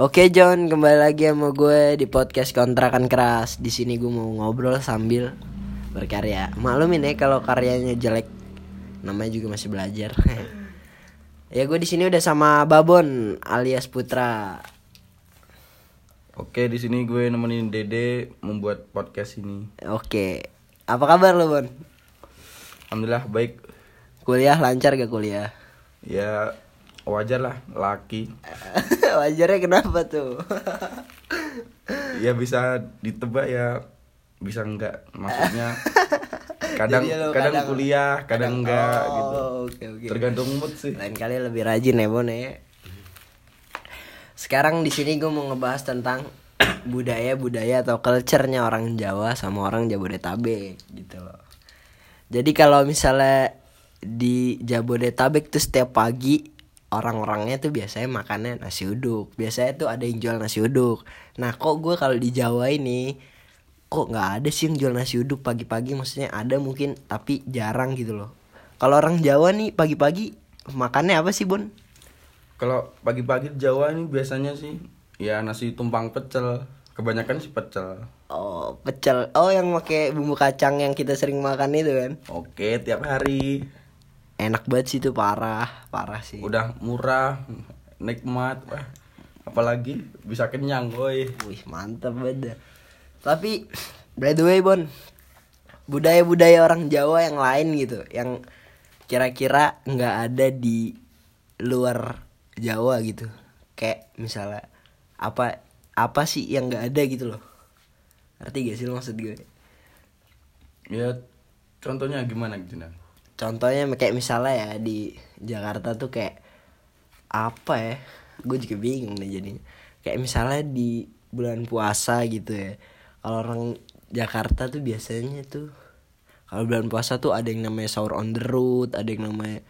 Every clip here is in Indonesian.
Oke John, kembali lagi sama gue di podcast kontrakan keras. Di sini gue mau ngobrol sambil berkarya. Maklumin ya kalau karyanya jelek, namanya juga masih belajar. ya gue di sini udah sama Babon alias Putra. Oke, di sini gue nemenin Dede membuat podcast ini. Oke, apa kabar lo Bon? Alhamdulillah baik. Kuliah lancar gak kuliah? Ya wajar lah, laki. Wajarnya kenapa tuh? Ya bisa ditebak ya, bisa enggak. Maksudnya kadang Jadi lo kadang, kadang- kuliah, kadang, enggak Oh, gitu. Oke oke. Tergantung mood sih. Lain kali lebih rajin ya Bon ya. Sekarang di sini gue mau ngebahas tentang budaya-budaya atau culture-nya orang Jawa sama orang Jabodetabek gitu loh. Jadi kalau misalnya di Jabodetabek tuh setiap pagi orang-orangnya tuh biasanya makannya nasi uduk. Biasanya tuh ada yang jual nasi uduk. Nah kok gue kalau di Jawa ini kok nggak ada sih yang jual nasi uduk pagi-pagi maksudnya ada mungkin tapi jarang gitu loh. Kalau orang Jawa nih pagi-pagi makannya apa sih Bon? Kalau pagi-pagi di Jawa ini biasanya sih ya nasi tumpang pecel. Kebanyakan sih pecel. Oh pecel. Oh yang pakai bumbu kacang yang kita sering makan itu kan? Oke, tiap hari. Enak banget sih itu parah, parah sih. Udah murah, nikmat. Wah, apalagi bisa kenyang, woi. Wih mantap banget. Tapi by the way Bon, budaya-budaya orang Jawa yang lain gitu, yang kira-kira nggak ada di luar Jawa gitu. Kayak misalnya apa apa sih yang nggak ada gitu loh. Ngerti gak sih lo maksud gue? Ya contohnya gimana gitu nah? Contohnya kayak misalnya ya di Jakarta tuh kayak apa ya? Gue juga bingung nih jadinya. Kayak misalnya di bulan puasa gitu ya. Kalau orang Jakarta tuh biasanya tuh kalau bulan puasa tuh ada yang namanya sahur on the road, ada yang namanya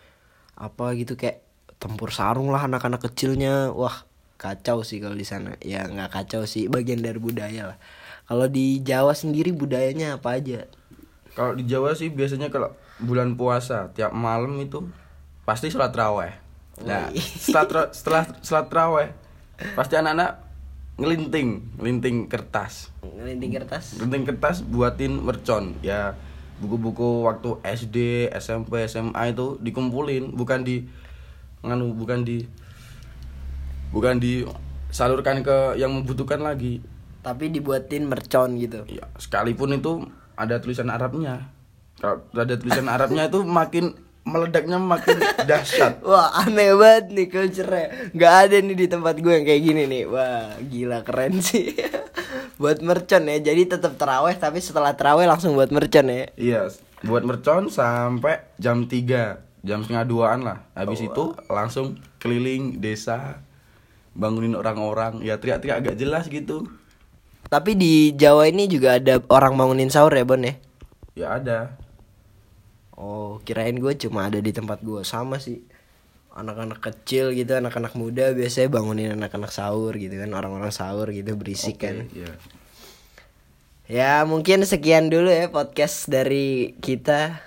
apa gitu kayak tempur sarung lah anak-anak kecilnya. Wah, kacau sih kalau di sana. Ya nggak kacau sih, bagian dari budaya lah. Kalau di Jawa sendiri budayanya apa aja? Kalau di Jawa sih biasanya kalau bulan puasa tiap malam itu pasti sholat raweh. Nah, setelah tra- setelah sholat raweh pasti anak-anak ngelinting, ngelinting kertas. Ngelinting kertas. Ngelinting kertas buatin mercon. Ya buku-buku waktu SD, SMP, SMA itu dikumpulin, bukan di nganu, bukan di bukan disalurkan ke yang membutuhkan lagi. tapi dibuatin mercon gitu Ya, sekalipun itu ada tulisan Arabnya. Ada tulisan Arabnya itu makin meledaknya makin dahsyat. wah aneh banget nih culture nggak ada nih di tempat gue yang kayak gini nih wah gila keren sih buat mercon ya jadi tetap teraweh tapi setelah teraweh langsung buat mercon ya Iya, buat mercon sampai jam 3 jam setengah duaan lah. Habis itu langsung keliling desa bangunin orang-orang ya teriak-teriak agak jelas gitu. tapi di Jawa ini juga ada orang bangunin sahur ya Bon ya Ya ada. Oh kirain gue cuma ada di tempat gue sama sih. Anak-anak kecil gitu anak-anak muda biasanya bangunin anak-anak sahur gitu kan. Orang-orang sahur gitu berisik kan. Iya. Ya mungkin sekian dulu ya podcast dari kita.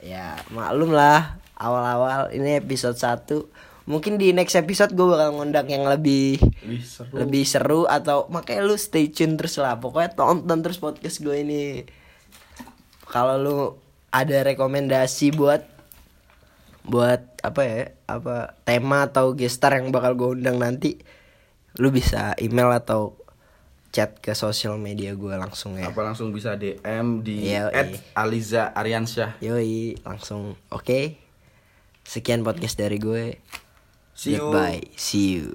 Ya maklum lah awal-awal. Ini episode 1 Mungkin di next episode gue bakal ngundang yang lebih Wih, seru. lebih seru atau makanya lu stay tune terus lah. Pokoknya tonton terus podcast gue ini. Kalau lu ada rekomendasi buat buat apa ya apa tema atau gestar yang bakal gue undang nanti lu bisa email atau chat ke sosial media gue langsung ya Apa langsung bisa DM di Iya, at iya. Aliza Aryansyah. yoi langsung oke sekian podcast dari gue See you. goodbye see you